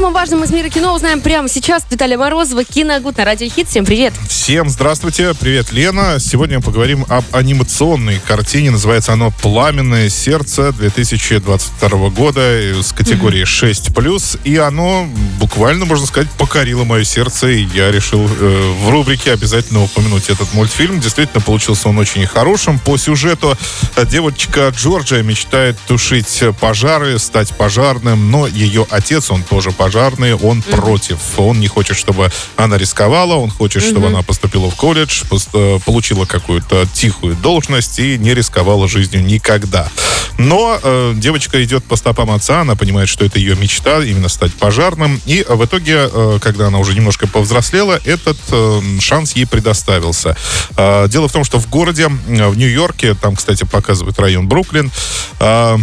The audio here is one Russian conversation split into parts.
Самом важном из мира кино узнаем прямо сейчас. Виталия Морозова, Киногуд на Радио Хит. Всем привет. Всем здравствуйте, привет, Лена. Сегодня поговорим об анимационной картине. Называется оно «Пламенное сердце» 2022 года с категории 6+. И оно буквально, можно сказать, покорило мое сердце. И я решил э, в рубрике обязательно упомянуть этот мультфильм. Действительно, получился он очень хорошим. По сюжету э, девочка Джорджия мечтает тушить пожары, стать пожарным, но ее отец, он тоже пожарный, он mm-hmm. против. Он не хочет, чтобы она рисковала, он хочет, чтобы mm-hmm. она поступила в колледж, э, получила какую-то тихую должность и не рисковала жизнью никогда. Но э, девочка идет по стопам отца, она понимает, что это ее мечта, именно стать пожарным. И в итоге, э, когда она уже немножко повзрослела, этот э, шанс ей предоставился. Э, дело в том, что в городе, в Нью-Йорке, там, кстати, показывают район Бруклин, э,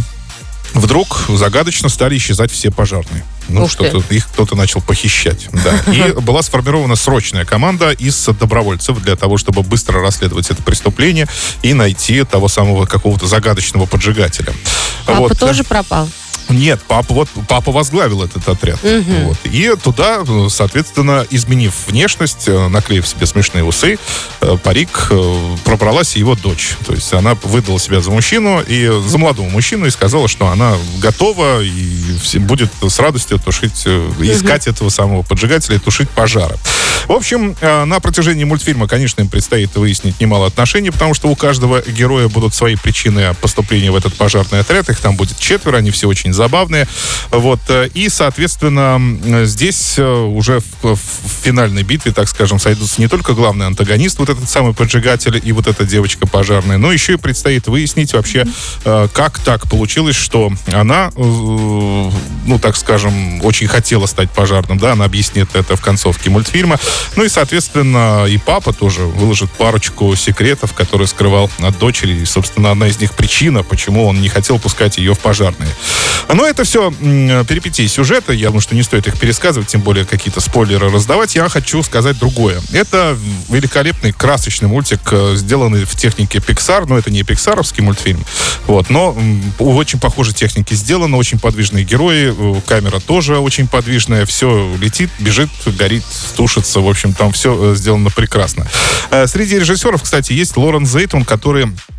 вдруг загадочно стали исчезать все пожарные. Ну, что-то их кто-то начал похищать. Да. И была сформирована срочная команда из добровольцев для того, чтобы быстро расследовать это преступление и найти того самого какого-то загадочного поджигателя. Папа вот. тоже пропал? Нет, папа, вот, папа возглавил этот отряд. Угу. Вот. И туда, соответственно, изменив внешность, э, наклеив себе смешные усы, э, парик, э, пробралась его дочь. То есть она выдала себя за мужчину, и за молодого мужчину, и сказала, что она готова и будет с радостью тушить, искать угу. этого самого поджигателя и тушить пожары. В общем, на протяжении мультфильма, конечно, им предстоит выяснить немало отношений, потому что у каждого героя будут свои причины поступления в этот пожарный отряд. Их там будет четверо, они все очень забавные. Вот. Э, и, соответственно, здесь э, уже в, в финальной битве, так скажем, сойдутся не только главный антагонист, вот этот самый поджигатель и вот эта девочка пожарная, но еще и предстоит выяснить вообще, э, как так получилось, что она, ну, так скажем, очень хотела стать пожарным, да, она объяснит это в концовке мультфильма. Ну и, соответственно, и папа тоже выложит парочку секретов, которые скрывал от дочери. И, собственно, одна из них причина, почему он не хотел пускать ее в пожарные. Но это все перипетии сюжета. Я думаю, что не стоит их пересказывать, тем более какие-то спойлеры раздавать. Я хочу сказать другое. Это великолепный, красочный мультик, э, сделанный в технике Pixar. Но это не пиксаровский мультфильм. Вот, но очень похожей технике сделано. Очень подвижные герои. Э, камера тоже очень подвижная. Все летит, бежит, горит, тушится. В общем, там все э, сделано прекрасно. Среди режиссеров, кстати, есть Лорен Зейтон, который Э,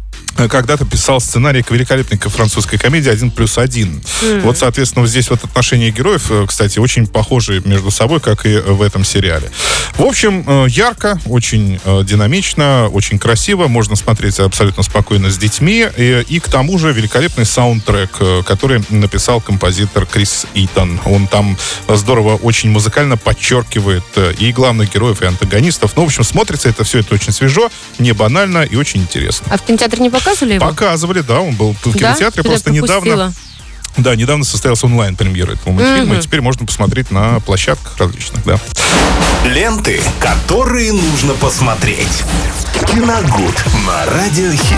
когда-то писал сценарий к великолепной французской комедии «Один плюс один». Mm-hmm. Вот, соответственно, вот здесь вот отношения героев, э, кстати, очень похожи между собой, как и в этом сериале. В общем, э, ярко, очень динамично, очень красиво, можно смотреть абсолютно спокойно с детьми, и, и к тому же великолепный саундтрек, который написал композитор Крис Итан. Он там здорово, очень музыкально подчеркивает и главных героев, и антагонистов. Ну, в общем, смотрится это все это очень свежо, не банально и очень интересно. А в кинотеатре не показывали его? Показывали, да, он был в кинотеатре, да? просто недавно... Да, недавно состоялся онлайн-премьера этого мультфильма, mm-hmm. и теперь можно посмотреть на площадках различных, да. Ленты, которые нужно посмотреть. Киногуд на Радиохит.